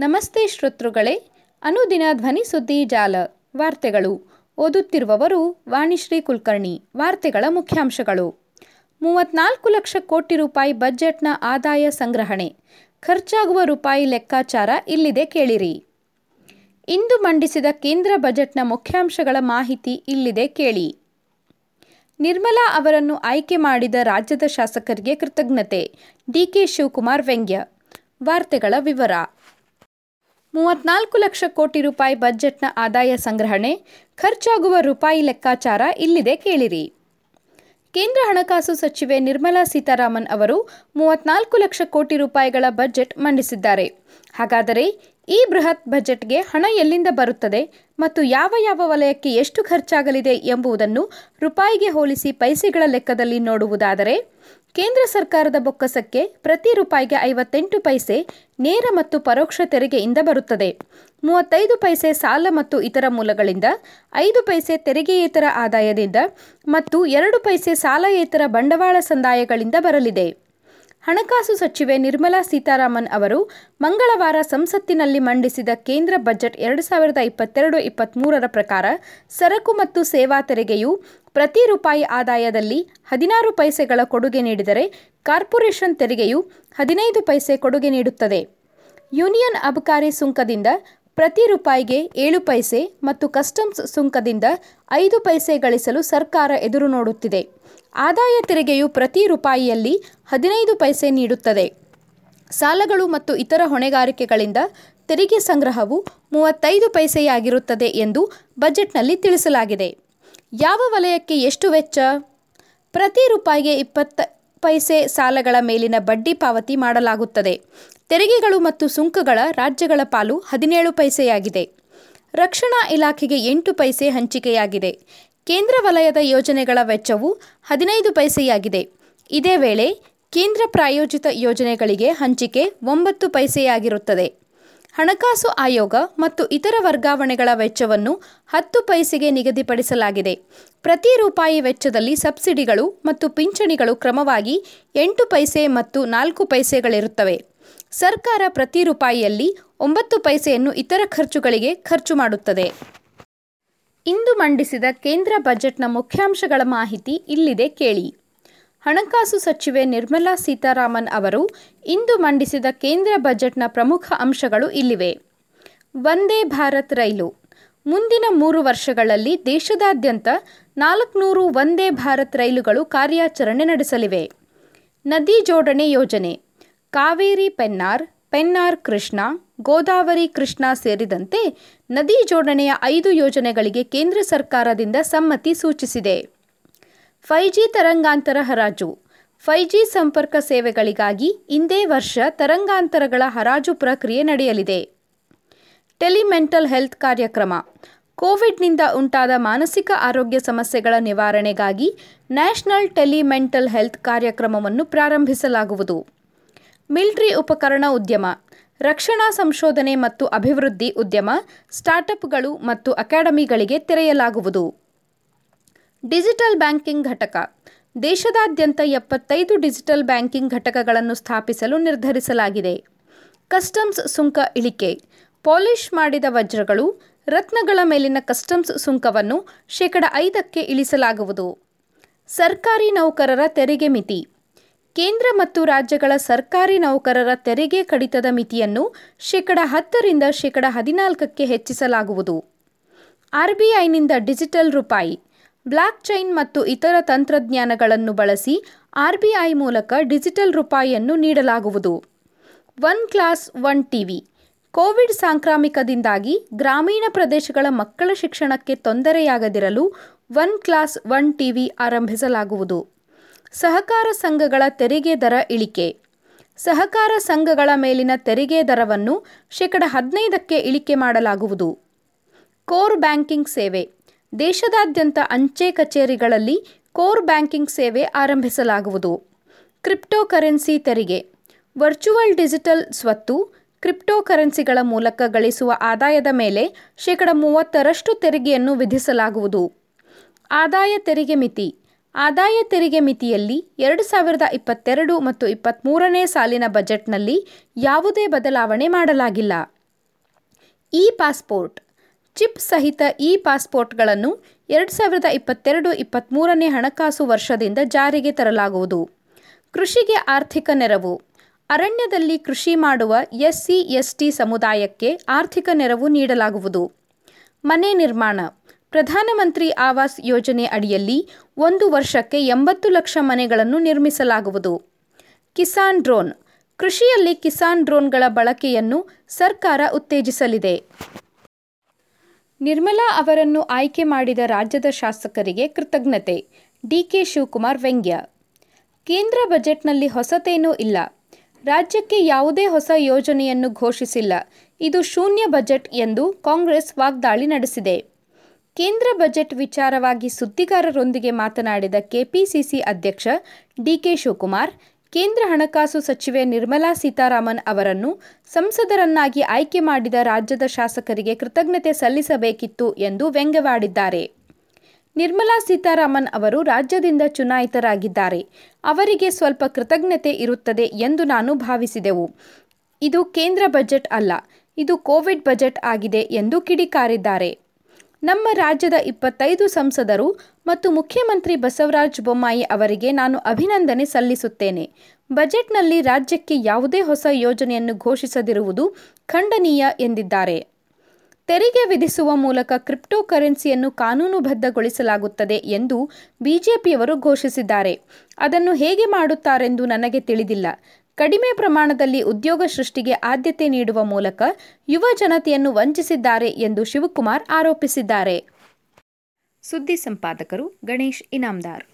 ನಮಸ್ತೆ ಶ್ರೋತೃಗಳೇ, ಅನುದಿನ ಧ್ವನಿ ಸುದ್ದಿ ಜಾಲ, ವಾರ್ತೆಗಳು. ಓದುತ್ತಿರುವವರು ವಾಣಿಶ್ರೀ ಕುಲಕರ್ಣಿ, ವಾರ್ತೆಗಳ ಮುಖ್ಯಾಂಶಗಳು. ಮೂವತ್ನಾಲ್ಕು ಲಕ್ಷ ಕೋಟಿ ರೂಪಾಯಿ ಬಜೆಟ್ನ ಆದಾಯ ಸಂಗ್ರಹಣೆ, ಖರ್ಚಾಗುವ ರೂಪಾಯಿ ಲೆಕ್ಕಾಚಾರ ಇಲ್ಲಿದೆ ಕೇಳಿರಿ. ಇಂದು ಮಂಡಿಸಿದ ಕೇಂದ್ರ ಬಜೆಟ್ನ ಮುಖ್ಯಾಂಶಗಳ ಮಾಹಿತಿ ಇಲ್ಲಿದೆ ಕೇಳಿ. ನಿರ್ಮಲಾ ಅವರನ್ನು ಆಯ್ಕೆ ಮಾಡಿದ ರಾಜ್ಯದ ಶಾಸಕರಿಗೆ ಕೃತಜ್ಞತೆ ಡಿಕೆ ಶಿವಕುಮಾರ್ ವ್ಯಂಗ್ಯ. ವಾರ್ತೆಗಳ ವಿವರ. ಮೂವತ್ನಾಲ್ಕು ಲಕ್ಷ ಕೋಟಿ ರೂಪಾಯಿ ಬಜೆಟ್ನ ಆದಾಯ ಸಂಗ್ರಹಣೆ, ಖರ್ಚಾಗುವ ರೂಪಾಯಿ ಲೆಕ್ಕಾಚಾರ ಇಲ್ಲಿದೆ ಕೇಳಿರಿ. ಕೇಂದ್ರ ಹಣಕಾಸು ಸಚಿವೆ ನಿರ್ಮಲಾ ಸೀತಾರಾಮನ್ ಅವರು ಮೂವತ್ನಾಲ್ಕು ಲಕ್ಷ ಕೋಟಿ ರೂಪಾಯಿಗಳ ಬಜೆಟ್ ಮಂಡಿಸಿದ್ದಾರೆ. ಹಾಗಾದರೆ ಈ ಬೃಹತ್ ಬಜೆಟ್ಗೆ ಹಣ ಎಲ್ಲಿಂದ ಬರುತ್ತದೆ ಮತ್ತು ಯಾವ ಯಾವ ವಲಯಕ್ಕೆ ಎಷ್ಟು ಖರ್ಚಾಗಲಿದೆ ಎಂಬುದನ್ನು ರೂಪಾಯಿಗೆ ಹೋಲಿಸಿ ಪೈಸೆಗಳ ಲೆಕ್ಕದಲ್ಲಿ ನೋಡುವುದಾದರೆ ಕೇಂದ್ರ ಸರ್ಕಾರದ ಬೊಕ್ಕಸಕ್ಕೆ ಪ್ರತಿ ರೂಪಾಯಿಗೆ ಐವತ್ತೆಂಟು ಪೈಸೆ ನೇರ ಮತ್ತು ಪರೋಕ್ಷ ತೆರಿಗೆಯಿಂದ ಬರುತ್ತದೆ. ಮೂವತ್ತೈದು ಪೈಸೆ ಸಾಲ ಮತ್ತು ಇತರ ಮೂಲಗಳಿಂದ, ಐದು ಪೈಸೆ ತೆರಿಗೆಯೇತರ ಆದಾಯದಿಂದ ಮತ್ತು ಎರಡು ಪೈಸೆ ಸಾಲಯೇತರ ಬಂಡವಾಳ ಸಂದಾಯಗಳಿಂದ ಬರಲಿದೆ. ಹಣಕಾಸು ಸಚಿವೆ ನಿರ್ಮಲಾ ಸೀತಾರಾಮನ್ ಅವರು ಮಂಗಳವಾರ ಸಂಸತ್ತಿನಲ್ಲಿ ಮಂಡಿಸಿದ ಕೇಂದ್ರ ಬಜೆಟ್ ಎರಡು ಸಾವಿರದ ಇಪ್ಪತ್ತೆರಡು ಇಪ್ಪತ್ತ್ಮೂರರ ಪ್ರಕಾರ ಸರಕು ಮತ್ತು ಸೇವಾ ತೆರಿಗೆಯು ಪ್ರತಿ ರೂಪಾಯಿ ಆದಾಯದಲ್ಲಿ ಹದಿನಾರು ಪೈಸೆಗಳ ಕೊಡುಗೆ ನೀಡಿದರೆ ಕಾರ್ಪೊರೇಷನ್ ತೆರಿಗೆಯು ಹದಿನೈದು ಪೈಸೆ ಕೊಡುಗೆ ನೀಡುತ್ತದೆ. ಯೂನಿಯನ್ ಅಬಕಾರಿ ಸುಂಕದಿಂದ ಪ್ರತಿ ರೂಪಾಯಿಗೆ ಏಳು ಪೈಸೆ ಮತ್ತು ಕಸ್ಟಮ್ಸ್ ಸುಂಕದಿಂದ ಐದು ಪೈಸೆ ಗಳಿಸಲು ಸರ್ಕಾರ ಎದುರು ನೋಡುತ್ತಿದೆ. ಆದಾಯ ತೆರಿಗೆಯು ಪ್ರತಿ ರೂಪಾಯಿಯಲ್ಲಿ ಹದಿನೈದು ಪೈಸೆ ನೀಡುತ್ತದೆ. ಸಾಲಗಳು ಮತ್ತು ಇತರ ಹೊಣೆಗಾರಿಕೆಗಳಿಂದ ತೆರಿಗೆ ಸಂಗ್ರಹವು ಮೂವತ್ತೈದು ಪೈಸೆಯಾಗಿರುತ್ತದೆ ಎಂದು ಬಜೆಟ್ನಲ್ಲಿ ತಿಳಿಸಲಾಗಿದೆ. ಯಾವ ವಲಯಕ್ಕೆ ಎಷ್ಟು ವೆಚ್ಚ? ಪ್ರತಿ ರೂಪಾಯಿಗೆ ಇಪ್ಪತ್ತ ಪೈಸೆ ಸಾಲಗಳ ಮೇಲಿನ ಬಡ್ಡಿ ಪಾವತಿ ಮಾಡಲಾಗುತ್ತದೆ. ತೆರಿಗೆಗಳು ಮತ್ತು ಸುಂಕಗಳ ರಾಜ್ಯಗಳ ಪಾಲು ಹದಿನೇಳು ಪೈಸೆಯಾಗಿದೆ. ರಕ್ಷಣಾ ಇಲಾಖೆಗೆ ಎಂಟು ಪೈಸೆ ಹಂಚಿಕೆಯಾಗಿದೆ. ಕೇಂದ್ರ ವಲಯದ ಯೋಜನೆಗಳ ವೆಚ್ಚವು ಹದಿನೈದು ಪೈಸೆಯಾಗಿದೆ. ಇದೇ ವೇಳೆ ಕೇಂದ್ರ ಪ್ರಾಯೋಜಿತ ಯೋಜನೆಗಳಿಗೆ ಹಂಚಿಕೆ ಒಂಬತ್ತು ಪೈಸೆಯಾಗಿರುತ್ತದೆ. ಹಣಕಾಸು ಆಯೋಗ ಮತ್ತು ಇತರ ವರ್ಗಾವಣೆಗಳ ವೆಚ್ಚವನ್ನು ಹತ್ತು ಪೈಸೆಗೆ ನಿಗದಿಪಡಿಸಲಾಗಿದೆ. ಪ್ರತಿ ರೂಪಾಯಿ ವೆಚ್ಚದಲ್ಲಿ ಸಬ್ಸಿಡಿಗಳು ಮತ್ತು ಪಿಂಚಣಿಗಳು ಕ್ರಮವಾಗಿ ಎಂಟು ಪೈಸೆ ಮತ್ತು ನಾಲ್ಕು ಪೈಸೆಗಳಿರುತ್ತವೆ. ಸರ್ಕಾರ ಪ್ರತಿ ರೂಪಾಯಿಯಲ್ಲಿ ಒಂಬತ್ತು ಪೈಸೆಯನ್ನು ಇತರ ಖರ್ಚುಗಳಿಗೆ ಖರ್ಚು ಮಾಡುತ್ತದೆ. ಇಂದು ಮಂಡಿಸಿದ ಕೇಂದ್ರ ಬಜೆಟ್ನ ಮುಖ್ಯಾಂಶಗಳ ಮಾಹಿತಿ ಇಲ್ಲಿದೆ ಕೇಳಿ. ಹಣಕಾಸು ಸಚಿವೆ ನಿರ್ಮಲಾ ಸೀತಾರಾಮನ್ ಅವರು ಇಂದು ಮಂಡಿಸಿದ ಕೇಂದ್ರ ಬಜೆಟ್ನ ಪ್ರಮುಖ ಅಂಶಗಳು ಇಲ್ಲಿವೆ. ವಂದೇ ಭಾರತ್ ರೈಲು. ಮುಂದಿನ ಮೂರು ವರ್ಷಗಳಲ್ಲಿ ದೇಶದಾದ್ಯಂತ ನಾಲ್ಕುನೂರು ವಂದೇ ಭಾರತ್ ರೈಲುಗಳು ಕಾರ್ಯಾಚರಣೆ ನಡೆಸಲಿವೆ. ನದಿ ಜೋಡಣೆ ಯೋಜನೆ. ಕಾವೇರಿ ಪೆನ್ನಾರ್ ಪೆನ್ನಾರ್ ಕೃಷ್ಣ, ಗೋದಾವರಿ ಕೃಷ್ಣ ಸೇರಿದಂತೆ ನದಿ ಜೋಡಣೆಯ ಐದು ಯೋಜನೆಗಳಿಗೆ ಕೇಂದ್ರ ಸರ್ಕಾರದಿಂದ ಸಮ್ಮತಿ ಸೂಚಿಸಿದೆ. ಫೈ ಜಿ ತರಂಗಾಂತರ ಹರಾಜು. ಫೈ ಜಿ ಸಂಪರ್ಕ ಸೇವೆಗಳಿಗಾಗಿ ಇಂದೇ ವರ್ಷ ತರಂಗಾಂತರಗಳ ಹರಾಜು ಪ್ರಕ್ರಿಯೆ ನಡೆಯಲಿದೆ. ಟೆಲಿಮೆಂಟಲ್ ಹೆಲ್ತ್ ಕಾರ್ಯಕ್ರಮ. ಕೋವಿಡ್ನಿಂದ ಉಂಟಾದ ಮಾನಸಿಕ ಆರೋಗ್ಯ ಸಮಸ್ಯೆಗಳ ನಿವಾರಣೆಗಾಗಿ ನ್ಯಾಷನಲ್ ಟೆಲಿಮೆಂಟಲ್ ಹೆಲ್ತ್ ಕಾರ್ಯಕ್ರಮವನ್ನು ಪ್ರಾರಂಭಿಸಲಾಗುವುದು. ಮಿಲ್ಟ್ರಿ ಉಪಕರಣ ಉದ್ಯಮ, ರಕ್ಷಣಾ ಸಂಶೋಧನೆ ಮತ್ತು ಅಭಿವೃದ್ಧಿ ಉದ್ಯಮ, ಸ್ಟಾರ್ಟ್ಅಪ್ಗಳು ಮತ್ತು ಅಕಾಡೆಮಿಗಳಿಗೆ ತೆರೆಯಲಾಗುವುದು. ಡಿಜಿಟಲ್ ಬ್ಯಾಂಕಿಂಗ್ ಘಟಕ, ದೇಶದಾದ್ಯಂತ ಎಪ್ಪತ್ತೈದು ಡಿಜಿಟಲ್ ಬ್ಯಾಂಕಿಂಗ್ ಘಟಕಗಳನ್ನು ಸ್ಥಾಪಿಸಲು ನಿರ್ಧರಿಸಲಾಗಿದೆ. ಕಸ್ಟಮ್ಸ್ ಸುಂಕ ಇಳಿಕೆ ಪಾಲಿಷ್ ಮಾಡಿದ ವಜ್ರಗಳು, ರತ್ನಗಳ ಮೇಲಿನ ಕಸ್ಟಮ್ಸ್ ಸುಂಕವನ್ನು ಶೇಕಡ ಐದಕ್ಕೆ ಇಳಿಸಲಾಗುವುದು. ಸರ್ಕಾರಿ ನೌಕರರ ತೆರಿಗೆ ಮಿತಿ ಕೇಂದ್ರ ಮತ್ತು ರಾಜ್ಯಗಳ ಸರ್ಕಾರಿ ನೌಕರರ ತೆರಿಗೆ ಕಡಿತದ ಮಿತಿಯನ್ನು ಶೇಕಡ ಹತ್ತರಿಂದ ಶೇಕಡ ಹದಿನಾಲ್ಕಕ್ಕೆ ಹೆಚ್ಚಿಸಲಾಗುವುದು. ಆರ್ಬಿಐನಿಂದ ಡಿಜಿಟಲ್ ರೂಪಾಯಿ ಬ್ಲಾಕ್ ಚೈನ್ ಮತ್ತು ಇತರ ತಂತ್ರಜ್ಞಾನಗಳನ್ನು ಬಳಸಿ ಆರ್ಬಿಐ ಮೂಲಕ ಡಿಜಿಟಲ್ ರೂಪಾಯಿಯನ್ನು ನೀಡಲಾಗುವುದು. One class one TV, Covid ಸಾಂಕ್ರಾಮಿಕದಿಂದಾಗಿ ಗ್ರಾಮೀಣ ಪ್ರದೇಶಗಳ ಮಕ್ಕಳ ಶಿಕ್ಷಣಕ್ಕೆ ತೊಂದರೆಯಾಗದಿರಲು ಒನ್ ಕ್ಲಾಸ್ ಒನ್ ಟಿವಿ ಆರಂಭಿಸಲಾಗುವುದು. ಸಹಕಾರ ಸಂಘಗಳ ತೆರಿಗೆ ದರ ಇಳಿಕೆ. ಸಹಕಾರ ಸಂಘಗಳ ಮೇಲಿನ ತೆರಿಗೆ ದರವನ್ನು ಶೇಕಡ ಹದಿನೈದಕ್ಕೆ ಇಳಿಕೆ ಮಾಡಲಾಗುವುದು. ಕೋರ್ ಬ್ಯಾಂಕಿಂಗ್ ಸೇವೆ. ದೇಶದಾದ್ಯಂತ ಅಂಚೆ ಕಚೇರಿಗಳಲ್ಲಿ ಕೋರ್ ಬ್ಯಾಂಕಿಂಗ್ ಸೇವೆ ಆರಂಭಿಸಲಾಗುವುದು. ಕ್ರಿಪ್ಟೋ ಕರೆನ್ಸಿ ತೆರಿಗೆ. ವರ್ಚುವಲ್ ಡಿಜಿಟಲ್ ಸ್ವತ್ತು ಕ್ರಿಪ್ಟೋ ಕರೆನ್ಸಿಗಳ ಮೂಲಕ ಗಳಿಸುವ ಆದಾಯದ ಮೇಲೆ ಶೇಕಡ ಮೂವತ್ತರಷ್ಟು ತೆರಿಗೆಯನ್ನು ವಿಧಿಸಲಾಗುವುದು. ಆದಾಯ ತೆರಿಗೆ ಮಿತಿ. ಆದಾಯ ತೆರಿಗೆ ಮಿತಿಯಲ್ಲಿ ಎರಡು ಸಾವಿರದ ಇಪ್ಪತ್ತೆರಡು ಮತ್ತು ಇಪ್ಪತ್ತ್ಮೂರನೇ ಸಾಲಿನ ಬಜೆಟ್ನಲ್ಲಿ ಯಾವುದೇ ಬದಲಾವಣೆ ಮಾಡಲಾಗಿಲ್ಲ. ಇ ಪಾಸ್ಪೋರ್ಟ್, ಚಿಪ್ ಸಹಿತ ಇ ಪಾಸ್ಪೋರ್ಟ್ಗಳನ್ನು ಎರಡು ಸಾವಿರದ ಇಪ್ಪತ್ತೆರಡು ಇಪ್ಪತ್ತ್ಮೂರನೇ ಹಣಕಾಸು ವರ್ಷದಿಂದ ಜಾರಿಗೆ ತರಲಾಗುವುದು. ಕೃಷಿಗೆ ಆರ್ಥಿಕ ನೆರವು, ಅರಣ್ಯದಲ್ಲಿ ಕೃಷಿ ಮಾಡುವ ಎಸ್ಸಿ ಎಸ್ಟಿ ಸಮುದಾಯಕ್ಕೆ ಆರ್ಥಿಕ ನೆರವು ನೀಡಲಾಗುವುದು. ಮನೆ ನಿರ್ಮಾಣ ಪ್ರಧಾನಮಂತ್ರಿ ಆವಾಸ್ ಯೋಜನೆ ಅಡಿಯಲ್ಲಿ ಒಂದು ವರ್ಷಕ್ಕೆ ಎಂಬತ್ತು ಲಕ್ಷ ಮನೆಗಳನ್ನು ನಿರ್ಮಿಸಲಾಗುವುದು. ಕಿಸಾನ್ ಡ್ರೋನ್. ಕೃಷಿಯಲ್ಲಿ ಕಿಸಾನ್ ಡ್ರೋನ್ಗಳ ಬಳಕೆಯನ್ನು ಸರ್ಕಾರ ಉತ್ತೇಜಿಸಲಿದೆ. ನಿರ್ಮಲಾ ಅವರನ್ನು ಆಯ್ಕೆ ಮಾಡಿದ ರಾಜ್ಯದ ಶಾಸಕರಿಗೆ ಕೃತಜ್ಞತೆ. ಡಿಕೆ ಶಿವಕುಮಾರ್ ವ್ಯಂಗ್ಯ. ಕೇಂದ್ರ ಬಜೆಟ್ನಲ್ಲಿ ಹೊಸತೇನೂ ಇಲ್ಲ. ರಾಜ್ಯಕ್ಕೆ ಯಾವುದೇ ಹೊಸ ಯೋಜನೆಯನ್ನು ಘೋಷಿಸಿಲ್ಲ. ಇದು ಶೂನ್ಯ ಬಜೆಟ್ ಎಂದು ಕಾಂಗ್ರೆಸ್ ವಾಗ್ದಾಳಿ ನಡೆಸಿದೆ. ಕೇಂದ್ರ ಬಜೆಟ್ ವಿಚಾರವಾಗಿ ಸುದ್ದಿಗಾರರೊಂದಿಗೆ ಮಾತನಾಡಿದ ಕೆಪಿಸಿಸಿ ಅಧ್ಯಕ್ಷ ಡಿಕೆ ಶಿವಕುಮಾರ್, ಕೇಂದ್ರ ಹಣಕಾಸು ಸಚಿವೆ ನಿರ್ಮಲಾ ಸೀತಾರಾಮನ್ ಅವರನ್ನು ಸಂಸದರನ್ನಾಗಿ ಆಯ್ಕೆ ಮಾಡಿದ ರಾಜ್ಯದ ಶಾಸಕರಿಗೆ ಕೃತಜ್ಞತೆ ಸಲ್ಲಿಸಬೇಕಿತ್ತು ಎಂದು ವ್ಯಂಗ್ಯವಾಡಿದ್ದಾರೆ. ನಿರ್ಮಲಾ ಸೀತಾರಾಮನ್ ಅವರು ರಾಜ್ಯದಿಂದ ಚುನಾಯಿತರಾಗಿದ್ದಾರೆ. ಅವರಿಗೆ ಸ್ವಲ್ಪ ಕೃತಜ್ಞತೆ ಇರುತ್ತದೆ ಎಂದು ನಾನು ಭಾವಿಸಿದೆವು. ಇದು ಕೇಂದ್ರ ಬಜೆಟ್ ಅಲ್ಲ, ಇದು ಕೋವಿಡ್ ಬಜೆಟ್ ಆಗಿದೆ ಎಂದು ಕಿಡಿಕಾರಿದ್ದಾರೆ. ನಮ್ಮ ರಾಜ್ಯದ ಇಪ್ಪತ್ತೈದು ಸಂಸದರು ಮತ್ತು ಮುಖ್ಯಮಂತ್ರಿ ಬಸವರಾಜ ಬೊಮ್ಮಾಯಿ ಅವರಿಗೆ ನಾನು ಅಭಿನಂದನೆ ಸಲ್ಲಿಸುತ್ತೇನೆ. ಬಜೆಟ್ನಲ್ಲಿ ರಾಜ್ಯಕ್ಕೆ ಯಾವುದೇ ಹೊಸ ಯೋಜನೆಯನ್ನು ಘೋಷಿಸದಿರುವುದು ಖಂಡನೀಯ ಎಂದಿದ್ದಾರೆ. ತೆರಿಗೆ ವಿಧಿಸುವ ಮೂಲಕ ಕ್ರಿಪ್ಟೋ ಕರೆನ್ಸಿಯನ್ನು ಕಾನೂನುಬದ್ಧಗೊಳಿಸಲಾಗುತ್ತದೆ ಎಂದು ಬಿಜೆಪಿಯವರು ಘೋಷಿಸಿದ್ದಾರೆ. ಅದನ್ನು ಹೇಗೆ ಮಾಡುತ್ತಾರೆಂದು ನನಗೆ ತಿಳಿದಿಲ್ಲ. ಕಡಿಮೆ ಪ್ರಮಾಣದಲ್ಲಿ ಉದ್ಯೋಗ ಸೃಷ್ಟಿಗೆ ಆದ್ಯತೆ ನೀಡುವ ಮೂಲಕ ಯುವ ಜನತೆಯನ್ನು ವಂಚಿಸಿದ್ದಾರೆ ಎಂದು ಶಿವಕುಮಾರ್ ಆರೋಪಿಸಿದ್ದಾರೆ. ಸುದ್ದಿ ಸಂಪಾದಕರು ಗಣೇಶ್ ಇನಾಮ್ದಾರ್.